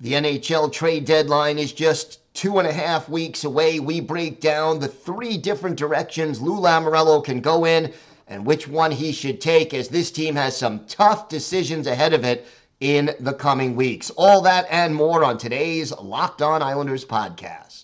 The NHL trade deadline is just two and a half weeks away. We break down the three different directions Lou Lamoriello can go in and which one he should take as this team has some tough decisions ahead of it in the coming weeks. All that and more on today's Locked On Islanders podcast.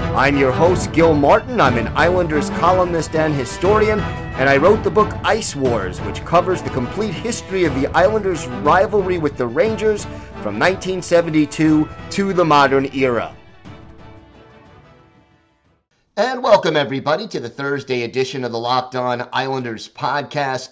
I'm your host, Gil Martin. I'm an Islanders columnist and historian, and I wrote the book Ice Wars, which covers the complete history of the Islanders' rivalry with the Rangers from 1972 to the modern era. And welcome, everybody, to the Thursday edition of the Locked On Islanders podcast,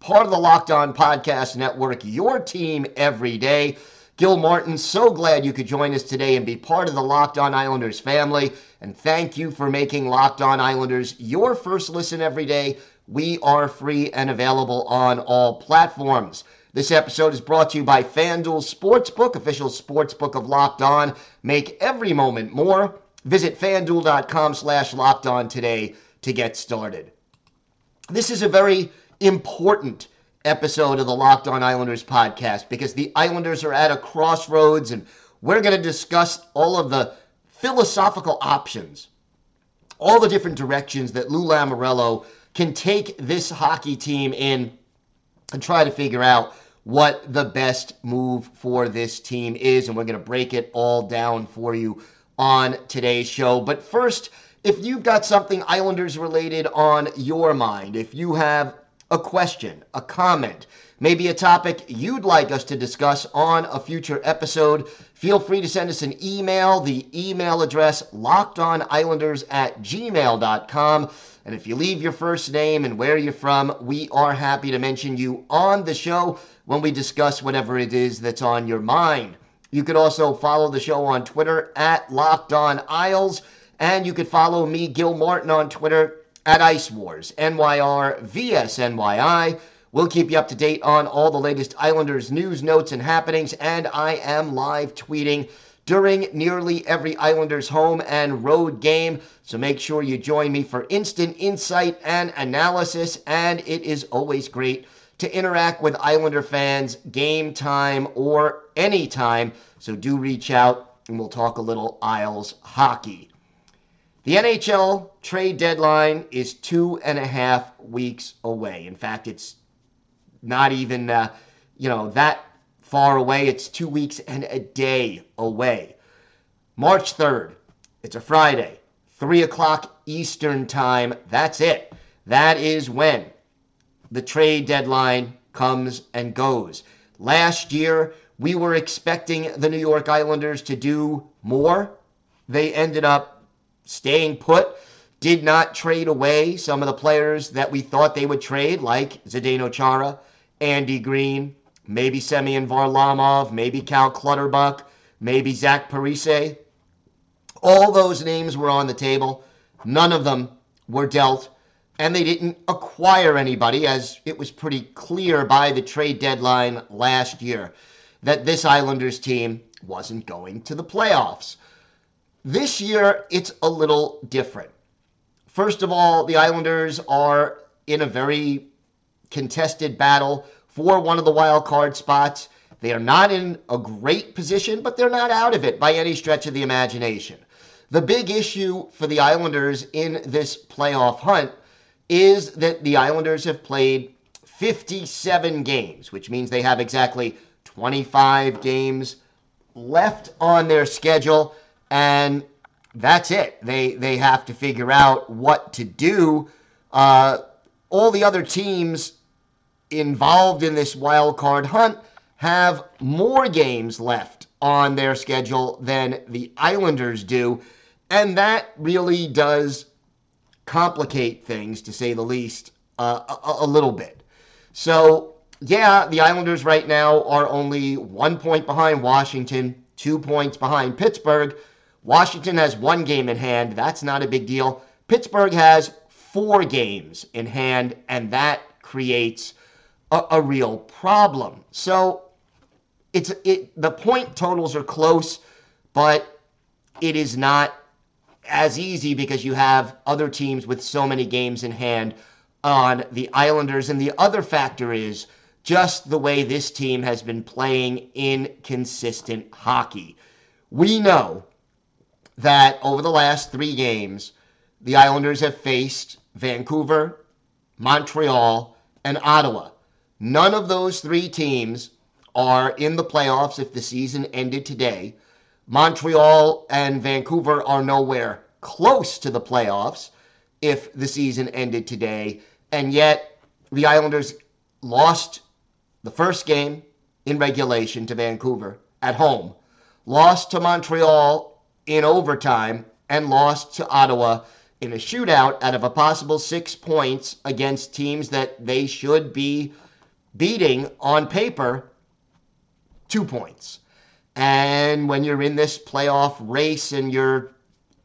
part of the Locked On Podcast Network, your team every day. Gil Martin, so glad you could join us today and be part of the Locked On Islanders family. And thank you for making Locked On Islanders your first listen every day. We are free and available on all platforms. This episode is brought to you by FanDuel Sportsbook, official sportsbook of Locked On. Make every moment more. Visit fanduel.com slash locked on today to get started. This is a very important episode of the Locked On Islanders podcast because the Islanders are at a crossroads and we're going to discuss all of the philosophical options, all the different directions that Lou Lamoriello can take this hockey team in and try to figure out what the best move for this team is. And we're going to break it all down for you on today's show. But first, if you've got something Islanders related on your mind, if you have a question, a comment, maybe a topic you'd like us to discuss on a future episode, feel free to send us an email. The email address lockedonislanders at gmail.com. And if you leave your first name and where you're from, we are happy to mention you on the show when we discuss whatever it is that's on your mind. You could also follow the show on Twitter at Locked On Isles, and you could follow me, Gil Martin, on Twitter at Ice Wars, NYR VSNYI. We'll keep you up to date on all the latest Islanders news, notes, and happenings, and I am live tweeting during nearly every Islanders home and road game. So make sure you join me for instant insight and analysis, and it is always great to interact with Islander fans game time or anytime. So do reach out and we'll talk a little Isles hockey. The NHL trade deadline is two and a half weeks away. In fact, it's not even, uh, you know, that far away. It's two weeks and a day away. March 3rd, it's a Friday, 3 o'clock Eastern Time. That's it. That is when the trade deadline comes and goes. Last year, we were expecting the New York Islanders to do more. They ended up staying put, did not trade away some of the players that we thought they would trade, like Zdeno Chara, Andy Greene, maybe Semyon Varlamov, maybe Cal Clutterbuck, maybe Zach Parise. All those names were on the table. None of them were dealt, and they didn't acquire anybody, as it was pretty clear by the trade deadline last year that this Islanders team wasn't going to the playoffs. This year, it's a little different. First of all, the Islanders are in a very contested battle for one of the wild card spots. They are not in a great position, but they're not out of it by any stretch of the imagination. The big issue for the Islanders in this playoff hunt is that the Islanders have played 57 games, which means they have exactly 25 games left on their schedule and that's it. They they have to figure out what to do. Uh, all the other teams involved in this wild card hunt have more games left on their schedule than the Islanders do. And that really does complicate things, to say the least, uh, a, a little bit. So, yeah, the Islanders right now are only one point behind Washington, two points behind Pittsburgh. Washington has one game in hand. That's not a big deal. Pittsburgh has four games in hand, and that creates a, a real problem. So it's it the point totals are close, but it is not as easy because you have other teams with so many games in hand on the Islanders. And the other factor is just the way this team has been playing inconsistent hockey. We know that over the last three games, the Islanders have faced Vancouver, Montreal, and Ottawa. None of those three teams are in the playoffs if the season ended today. Montreal and Vancouver are nowhere close to the playoffs if the season ended today. And yet, the Islanders lost the first game in regulation to Vancouver at home, lost to Montreal in overtime, and lost to Ottawa in a shootout out of a possible six points against teams that they should be beating on paper two points. And when you're in this playoff race and you're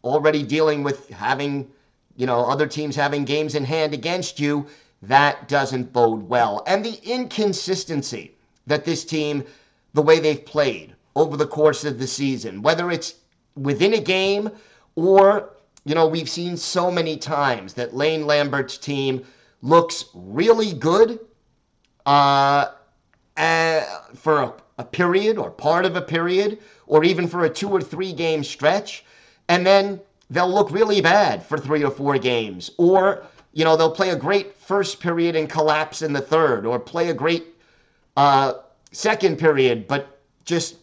already dealing with having, you know, other teams having games in hand against you, that doesn't bode well. And the inconsistency that this team, the way they've played over the course of the season, whether it's within a game or, you know, we've seen so many times that Lane Lambert's team looks really good uh, uh, for a, a period or part of a period, or even for a two or three game stretch, and then they'll look really bad for three or four games. Or, you know, they'll play a great first period and collapse in the third, or play a great uh, second period, but just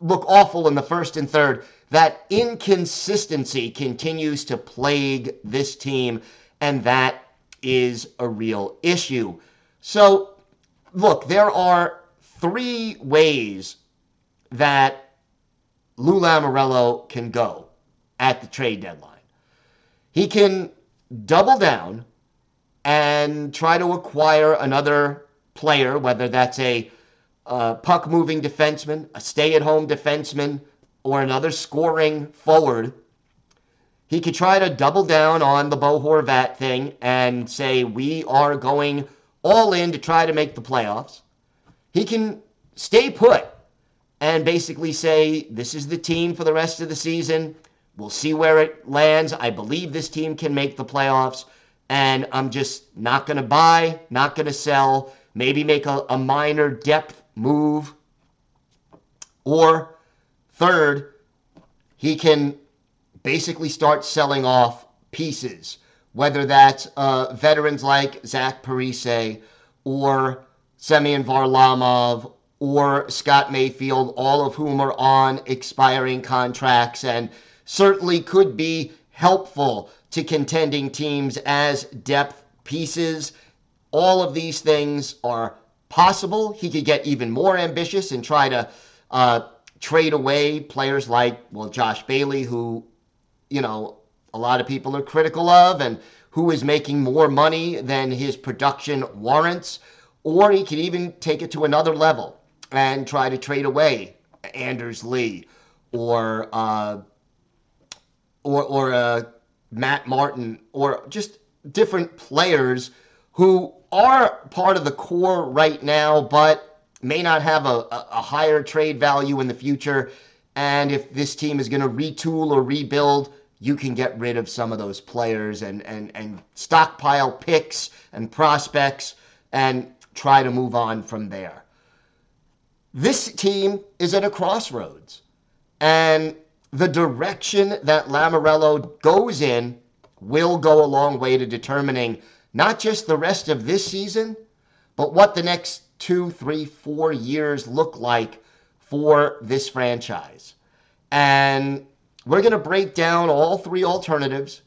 look awful in the first and third. That inconsistency continues to plague this team, and that is a real issue. So, look, there are three ways that Lou Lamoriello can go at the trade deadline. He can double down and try to acquire another player, whether that's a uh, puck moving defenseman, a stay at home defenseman, or another scoring forward. He could try to double down on the Bo Horvat thing and say, we are going all in to try to make the playoffs. He can stay put and basically say, this is the team for the rest of the season. We'll see where it lands. I believe this team can make the playoffs. And I'm just not going to buy, not going to sell, maybe make a, a minor depth move. Or third, he can basically start selling off pieces whether that's uh, veterans like Zach Parise or Semyon Varlamov or Scott Mayfield, all of whom are on expiring contracts and certainly could be helpful to contending teams as depth pieces. All of these things are possible. He could get even more ambitious and try to uh, trade away players like, well, Josh Bailey, who, you know, a lot of people are critical of and who is making more money than his production warrants. Or he could even take it to another level and try to trade away Anders Lee or uh, or or uh, Matt Martin or just different players who are part of the core right now, but may not have a, a higher trade value in the future. And if this team is going to retool or rebuild, you can get rid of some of those players and, and, and stockpile picks and prospects and try to move on from there. This team is at a crossroads, and the direction that Lamoriello goes in will go a long way to determining not just the rest of this season, but what the next two, three, four years look like for this franchise. And we're going to break down all three alternatives.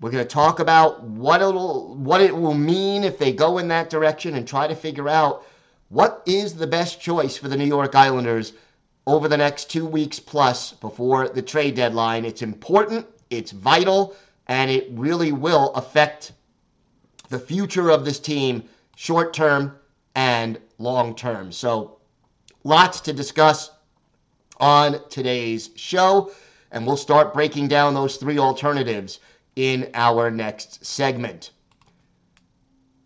We're going to talk about what it'll what it will mean if they go in that direction and try to figure out what is the best choice for the New York Islanders over the next two weeks plus before the trade deadline. It's important, it's vital, and it really will affect the future of this team short term and long term. So, lots to discuss on today's show, and we'll start breaking down those three alternatives in our next segment.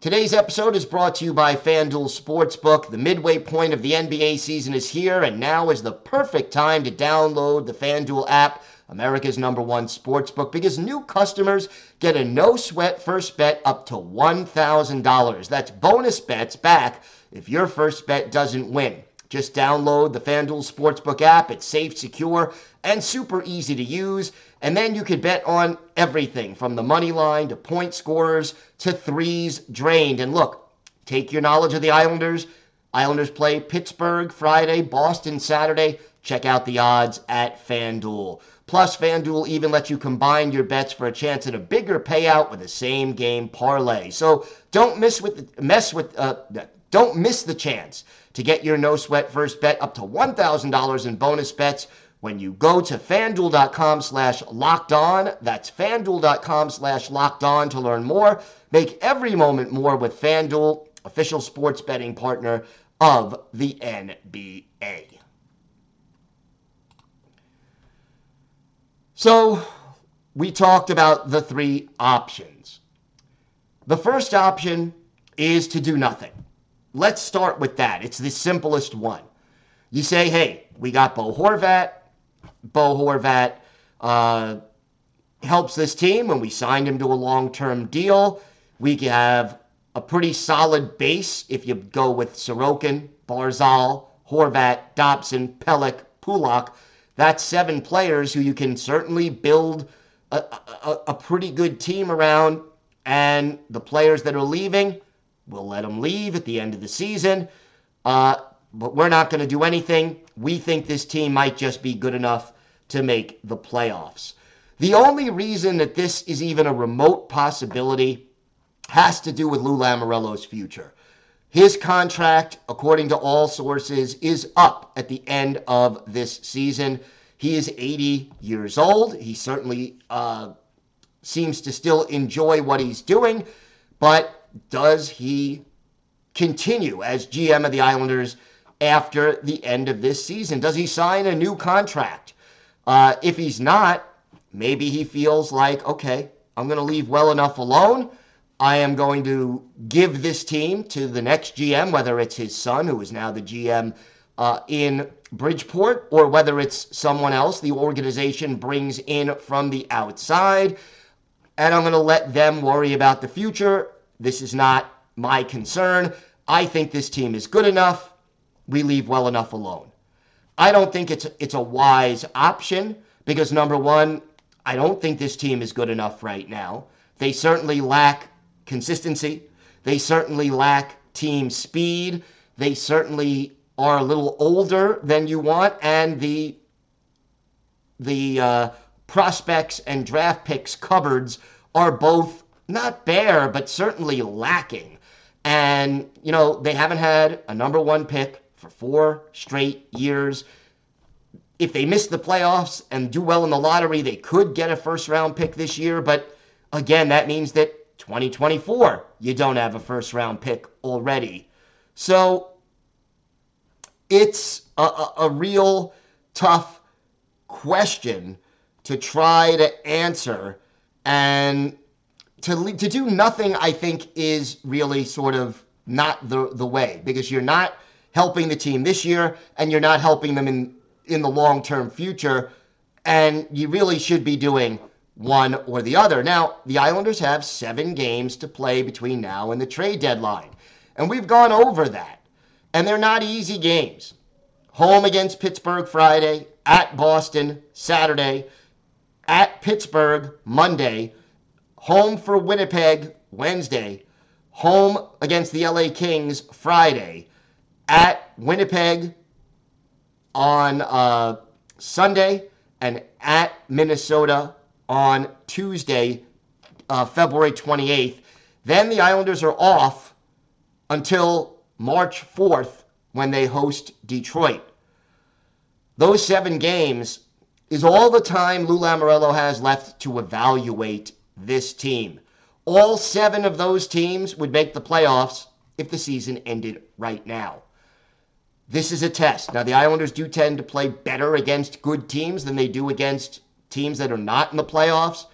Today's episode is brought to you by FanDuel Sportsbook. The midway point of the NBA season is here, and now is the perfect time to download the FanDuel app, America's number one sportsbook, because new customers get a no sweat first bet up to $1,000. That's bonus bets back if your first bet doesn't win. Just download the FanDuel Sportsbook app. It's safe, secure, and super easy to use. And then you could bet on everything from the money line to point scorers to threes drained. And look, take your knowledge of the Islanders. Islanders play Pittsburgh Friday, Boston Saturday. Check out the odds at FanDuel. Plus, FanDuel even lets you combine your bets for a chance at a bigger payout with a same game parlay. So don't miss with mess with uh, don't miss the chance to get your no sweat first bet up to $1,000 in bonus bets when you go to fanduel.com slash locked on. That's fanduel.com slash locked on to learn more. Make every moment more with Fanduel, official sports betting partner of the NBA. So, we talked about the three options. The first option is to do nothing. Let's start with that. It's the simplest one. You say, hey, we got Bo Horvat. Bo Horvat uh, helps this team when we signed him to a long term deal. We have a pretty solid base if you go with Sorokin, Barzal, Horvat, Dobson, Pelech, Pulock. That's seven players who you can certainly build a, a, a pretty good team around. And the players that are leaving, We'll let them leave at the end of the season. Uh, but we're not going to do anything. We think this team might just be good enough to make the playoffs. The only reason that this is even a remote possibility has to do with Lou Lamoriello's future. His contract, according to all sources, is up at the end of this season. He is 80 years old. He certainly uh, seems to still enjoy what he's doing, but does he continue as GM of the Islanders after the end of this season? Does he sign a new contract? Uh, if he's not, maybe he feels like, okay, I'm going to leave well enough alone. I am going to give this team to the next GM, whether it's his son, who is now the GM uh, in Bridgeport, or whether it's someone else the organization brings in from the outside. And I'm going to let them worry about the future this is not my concern. I think this team is good enough. We leave well enough alone. I don't think it's it's a wise option because number one, I don't think this team is good enough right now. They certainly lack consistency. They certainly lack team speed. They certainly are a little older than you want, and the the uh, prospects and draft picks cupboards are both not bare, but certainly lacking. And, you know, they haven't had a number one pick for four straight years. If they miss the playoffs and do well in the lottery, they could get a first round pick this year. But again, that means that 2024, you don't have a first round pick already. So it's a, a, a real tough question to try to answer. And to to do nothing, I think, is really sort of not the the way because you're not helping the team this year and you're not helping them in in the long term future, and you really should be doing one or the other. Now, the Islanders have seven games to play between now and the trade deadline, and we've gone over that, and they're not easy games. Home against Pittsburgh Friday, at Boston Saturday, at Pittsburgh Monday home for Winnipeg Wednesday, home against the LA Kings Friday, at Winnipeg on uh, Sunday, and at Minnesota on Tuesday, uh, February 28th. Then the Islanders are off until March 4th when they host Detroit. those seven games is all the time Lou Lamoriello has left to evaluate this team. All seven of those teams would make the playoffs if the season ended right now. This is a test. Now, the Islanders do tend to play better against good teams than they do against teams that are not in the playoffs.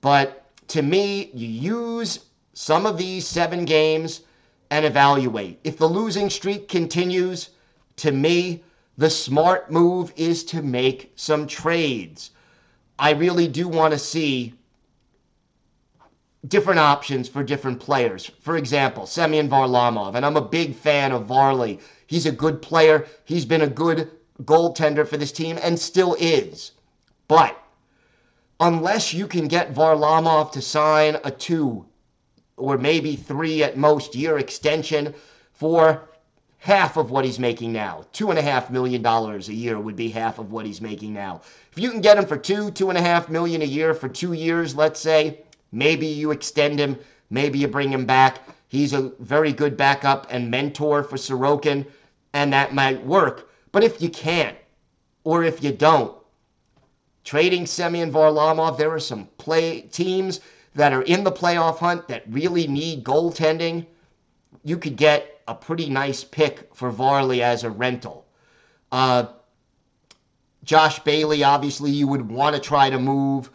But to me, you use some of these seven games and evaluate. If the losing streak continues, to me, the smart move is to make some trades. I really do want to see different options for different players. For example, Semyon Varlamov, and I'm a big fan of Varley. He's a good player. He's been a good goaltender for this team and still is. But unless you can get Varlamov to sign a two or maybe three at most year extension for half of what he's making now. Two and a half million dollars a year would be half of what he's making now. If you can get him for two, two and a half million a year for two years, let's say, Maybe you extend him. Maybe you bring him back. He's a very good backup and mentor for Sorokin, and that might work. But if you can't, or if you don't, trading Semyon Varlamov, there are some play teams that are in the playoff hunt that really need goaltending. You could get a pretty nice pick for Varley as a rental. Uh, Josh Bailey, obviously, you would want to try to move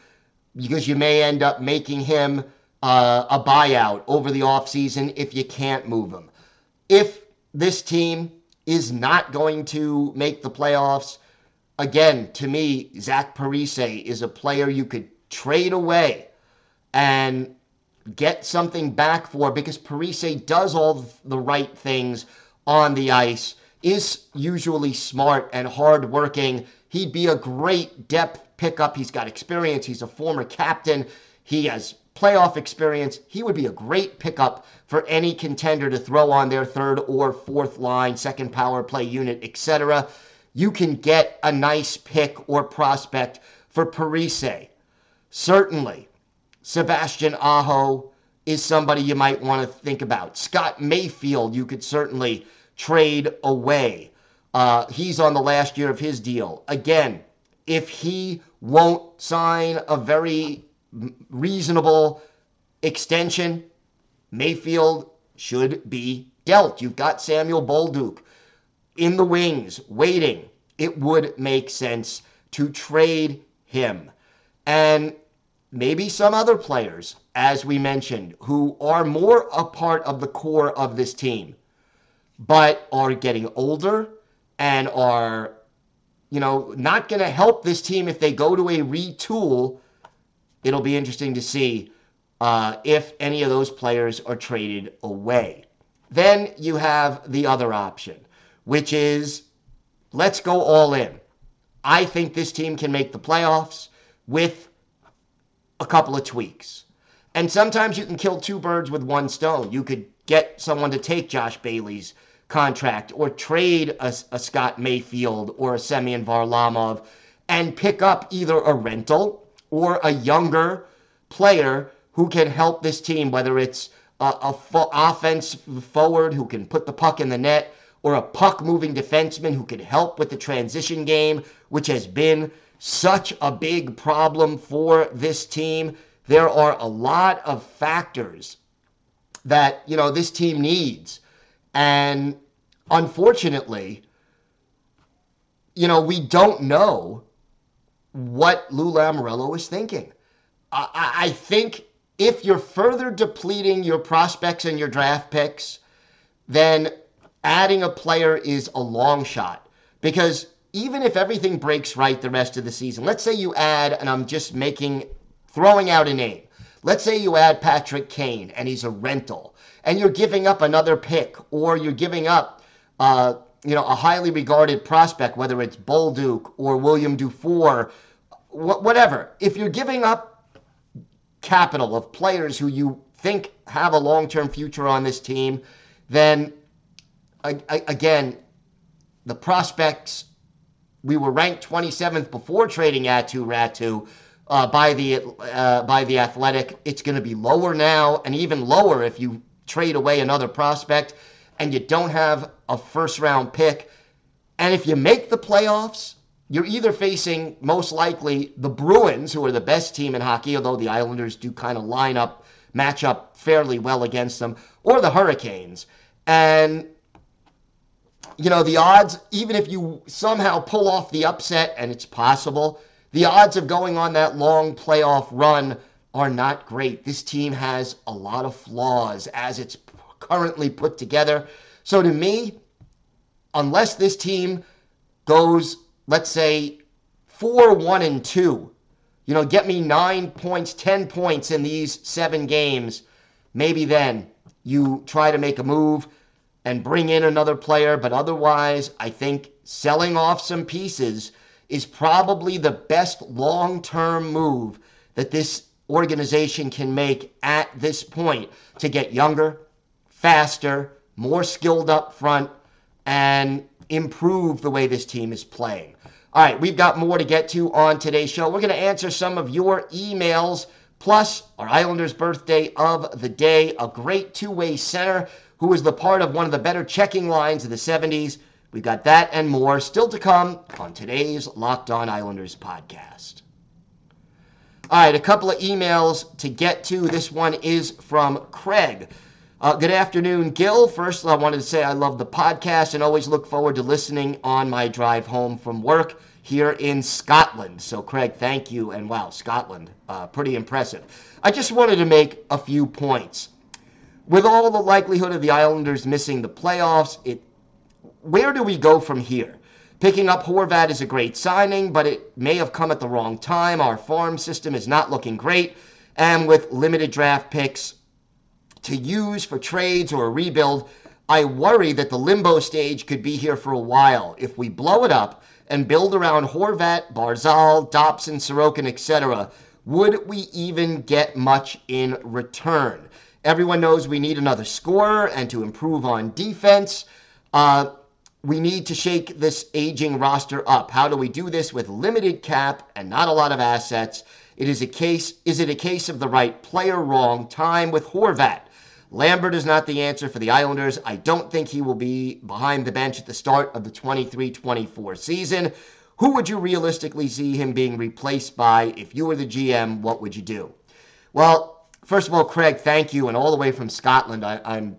because you may end up making him uh, a buyout over the offseason if you can't move him. If this team is not going to make the playoffs, again, to me, Zach Parise is a player you could trade away and get something back for because Parise does all the right things on the ice, is usually smart and hardworking. He'd be a great depth pickup. He's got experience. He's a former captain. He has playoff experience. He would be a great pickup for any contender to throw on their third or fourth line, second power play unit, etc. You can get a nice pick or prospect for Parise. Certainly, Sebastian Aho is somebody you might want to think about. Scott Mayfield, you could certainly trade away. Uh, he's on the last year of his deal. Again, if he won't sign a very reasonable extension, Mayfield should be dealt. You've got Samuel Bolduc in the wings waiting. It would make sense to trade him. And maybe some other players, as we mentioned, who are more a part of the core of this team, but are getting older and are you know, not going to help this team if they go to a retool. It'll be interesting to see uh, if any of those players are traded away. Then you have the other option, which is let's go all in. I think this team can make the playoffs with a couple of tweaks. And sometimes you can kill two birds with one stone. You could get someone to take Josh Bailey's contract or trade a, a Scott Mayfield or a Semyon Varlamov and pick up either a rental or a younger player who can help this team, whether it's a, a fo- offense forward who can put the puck in the net or a puck moving defenseman who can help with the transition game, which has been such a big problem for this team. There are a lot of factors that, you know, this team needs and unfortunately, you know, we don't know what Lou Lamoriello is thinking. I, I think if you're further depleting your prospects and your draft picks, then adding a player is a long shot. Because even if everything breaks right the rest of the season, let's say you add, and I'm just making, throwing out a name. Let's say you add Patrick Kane and he's a rental and you're giving up another pick or you're giving up uh, you know a highly regarded prospect whether it's Bolduc or William Dufour wh- whatever if you're giving up capital of players who you think have a long-term future on this team then again the prospects we were ranked 27th before trading Aatu Raty uh, by the uh, by the Athletic. It's going to be lower now, and even lower if you trade away another prospect and you don't have a first round pick. And if you make the playoffs, you're either facing most likely the Bruins, who are the best team in hockey, although the Islanders do kind of line up, match up fairly well against them, or the Hurricanes. And, you know, the odds, even if you somehow pull off the upset, and it's possible, the odds of going on that long playoff run are not great. This team has a lot of flaws as it's currently put together. So to me, unless this team goes let's say, four, one, and two, you know, get me nine points, 10 points in these seven games, maybe then you try to make a move and bring in another player. But otherwise, I think selling off some pieces is probably the best long term move that this organization can make at this point to get younger, faster, more skilled up front, and improve the way this team is playing. All right, we've got more to get to on today's show. We're going to answer some of your emails, plus our Islanders' birthday of the day, a great two way center who was the part of one of the better checking lines of the 70s. We've got that and more still to come on today's Locked On Islanders podcast. All right, a couple of emails to get to. This one is from Craig. Uh, good afternoon, Gil. First, I wanted to say I love the podcast and always look forward to listening on my drive home from work here in Scotland. So, Craig, thank you. And wow, Scotland, uh, pretty impressive. I just wanted to make a few points. With all the likelihood of the Islanders missing the playoffs, it where do we go from here? Picking up Horvat is a great signing, but it may have come at the wrong time. Our farm system is not looking great, and with limited draft picks, to use for trades or a rebuild, I worry that the limbo stage could be here for a while. If we blow it up and build around Horvat, Barzal, Dobson, Sorokin, etc., would we even get much in return? Everyone knows we need another scorer and to improve on defense. Uh, we need to shake this aging roster up. How do we do this with limited cap and not a lot of assets? It is a case. Is it a case of the right player, wrong time with Horvat? Lambert is not the answer for the Islanders. I don't think he will be behind the bench at the start of the 23 24 season. Who would you realistically see him being replaced by? If you were the GM, what would you do? Well, first of all, Craig, thank you. And all the way from Scotland, I, am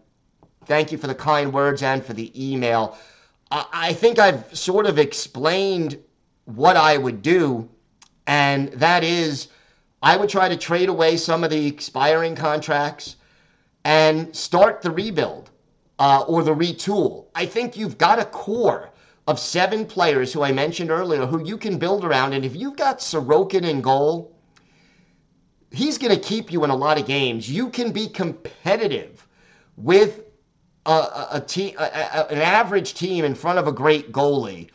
thank you for the kind words and for the email. I, I think I've sort of explained what I would do, and that is I would try to trade away some of the expiring contracts and start the rebuild uh, or the retool. I think you've got a core of seven players who I mentioned earlier who you can build around. And if you've got Sorokin in goal, he's going to keep you in a lot of games. You can be competitive with a, a, a team, an average team in front of a great goalie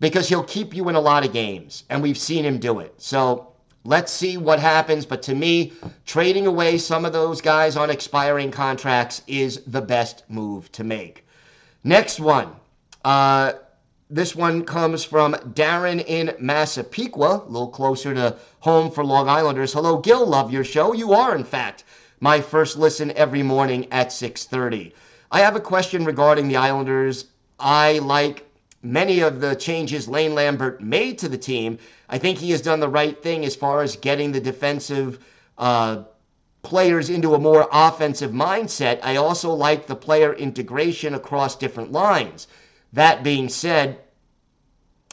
because he'll keep you in a lot of games. And we've seen him do it. So Let's see what happens. But to me, trading away some of those guys on expiring contracts is the best move to make. Next one. Uh, this one comes from Darren in Massapequa, a little closer to home for Long Islanders. Hello, Gil. Love your show. You are, in fact, my first listen every morning at 6:30. I have a question regarding the Islanders. I like many of the changes Lane Lambert made to the team, I think he has done the right thing as far as getting the defensive uh, players into a more offensive mindset. I also like the player integration across different lines. That being said,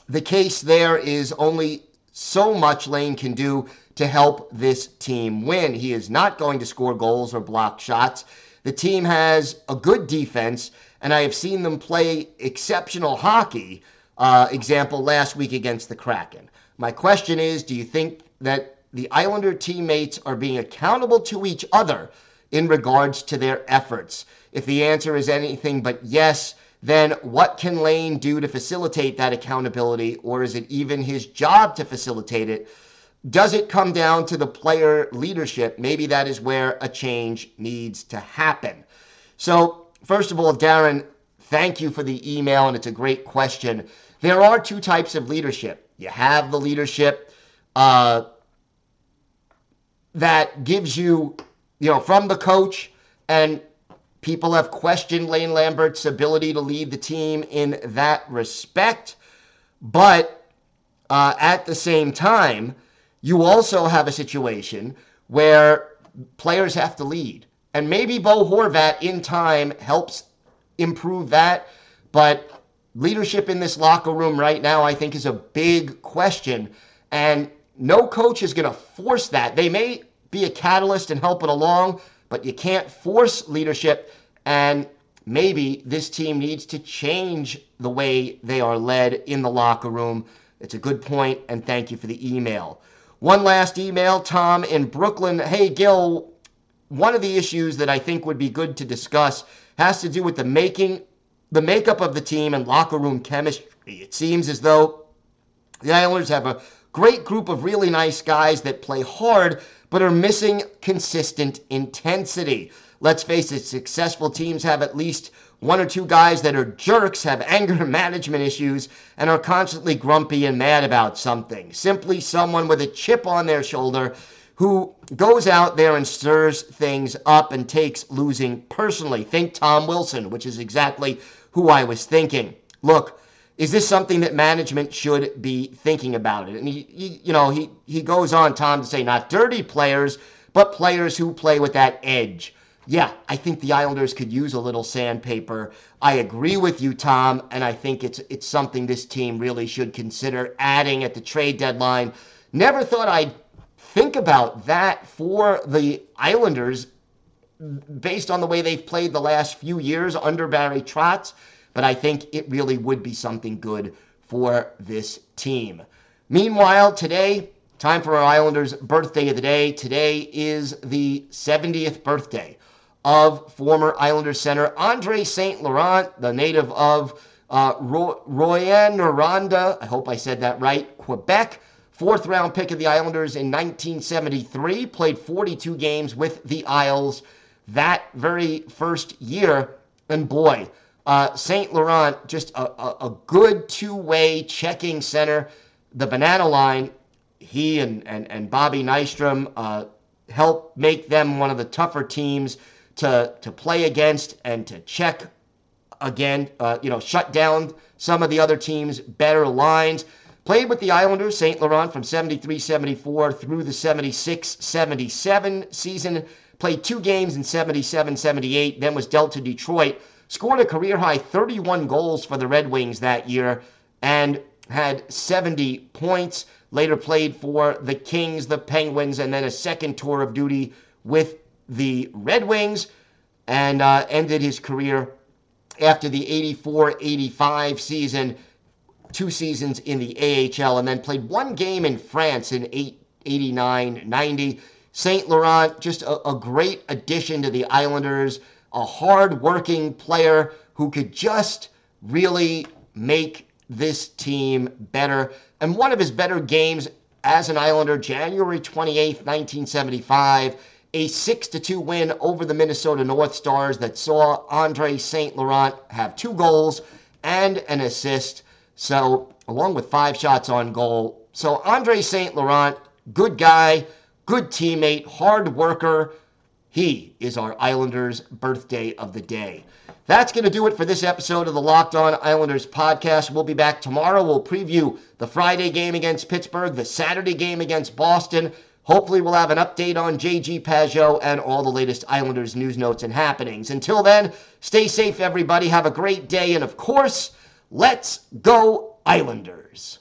the case there is only so much Lane can do to help this team win. He is not going to score goals or block shots. The team has a good defense and I have seen them play exceptional hockey. Uh, example last week against the Kraken. My question is do you think that the Islander teammates are being accountable to each other in regards to their efforts? If the answer is anything but yes, then what can Lane do to facilitate that accountability, or is it even his job to facilitate it? Does it come down to the player leadership? Maybe that is where a change needs to happen. So, First of all, Darren, thank you for the email, and it's a great question. There are two types of leadership. You have the leadership uh, that gives you, you know, from the coach, and people have questioned Lane Lambert's ability to lead the team in that respect. But uh, at the same time, you also have a situation where players have to lead. And maybe Bo Horvat in time helps improve that. But leadership in this locker room right now, I think, is a big question. And no coach is going to force that. They may be a catalyst and help it along, but you can't force leadership. And maybe this team needs to change the way they are led in the locker room. It's a good point, and thank you for the email. One last email, Tom in Brooklyn. Hey, Gil, one of the issues that I think would be good to discuss has to do with the making, the makeup of the team and locker room chemistry. It seems as though the Islanders have a great group of really nice guys that play hard, but are missing consistent intensity. Let's face it, successful teams have at least one or two guys that are jerks, have anger management issues, and are constantly grumpy and mad about something. Simply someone with a chip on their shoulder who goes out there and stirs things up and takes losing personally. Think Tom Wilson, which is exactly who I was thinking. Look, is this something that management should be thinking about it? And he, he, you know, he he goes on, Tom, to say not dirty players, but players who play with that edge. Yeah, I think the Islanders could use a little sandpaper. I agree with you, Tom, and I think it's it's something this team really should consider adding at the trade deadline. Never thought I'd think about that for the Islanders based on the way they've played the last few years under Barry Trotz, but I think it really would be something good for this team. Meanwhile, today, time for our Islanders' birthday of the day. Today is the 70th birthday of former Islanders center Andre St. Laurent, the native of uh, Rouyn-Noranda. I hope I said that right, Quebec fourth round pick of the Islanders in 1973, played 42 games with the Isles that very first year. And boy, uh, St. Laurent, just a, a, a good two way checking center. The banana line, he and, and, and Bobby Nystrom uh, helped make them one of the tougher teams to, to play against and to check again, uh, you know, shut down some of the other teams' better lines. Played with the Islanders, St. Laurent, from 73 74 through the 76 77 season. Played two games in 77 78, then was dealt to Detroit. Scored a career high 31 goals for the Red Wings that year and had 70 points. Later played for the Kings, the Penguins, and then a second tour of duty with the Red Wings and uh, ended his career after the 84 85 season two seasons in the AHL, and then played one game in France in 89 90. St. Laurent, just a, a great addition to the Islanders, a hard working player who could just really make this team better. And one of his better games as an Islander, January 28th, 1975, a 6 2 win over the Minnesota North Stars that saw Andre St. Laurent have two goals and an assist. So, along with five shots on goal. So, Andre St. Laurent, good guy, good teammate, hard worker. He is our Islanders' birthday of the day. That's going to do it for this episode of the Locked On Islanders podcast. We'll be back tomorrow. We'll preview the Friday game against Pittsburgh, the Saturday game against Boston. Hopefully, we'll have an update on JG Pageau and all the latest Islanders news, notes, and happenings. Until then, stay safe, everybody. Have a great day. And of course, Let's go, Islanders!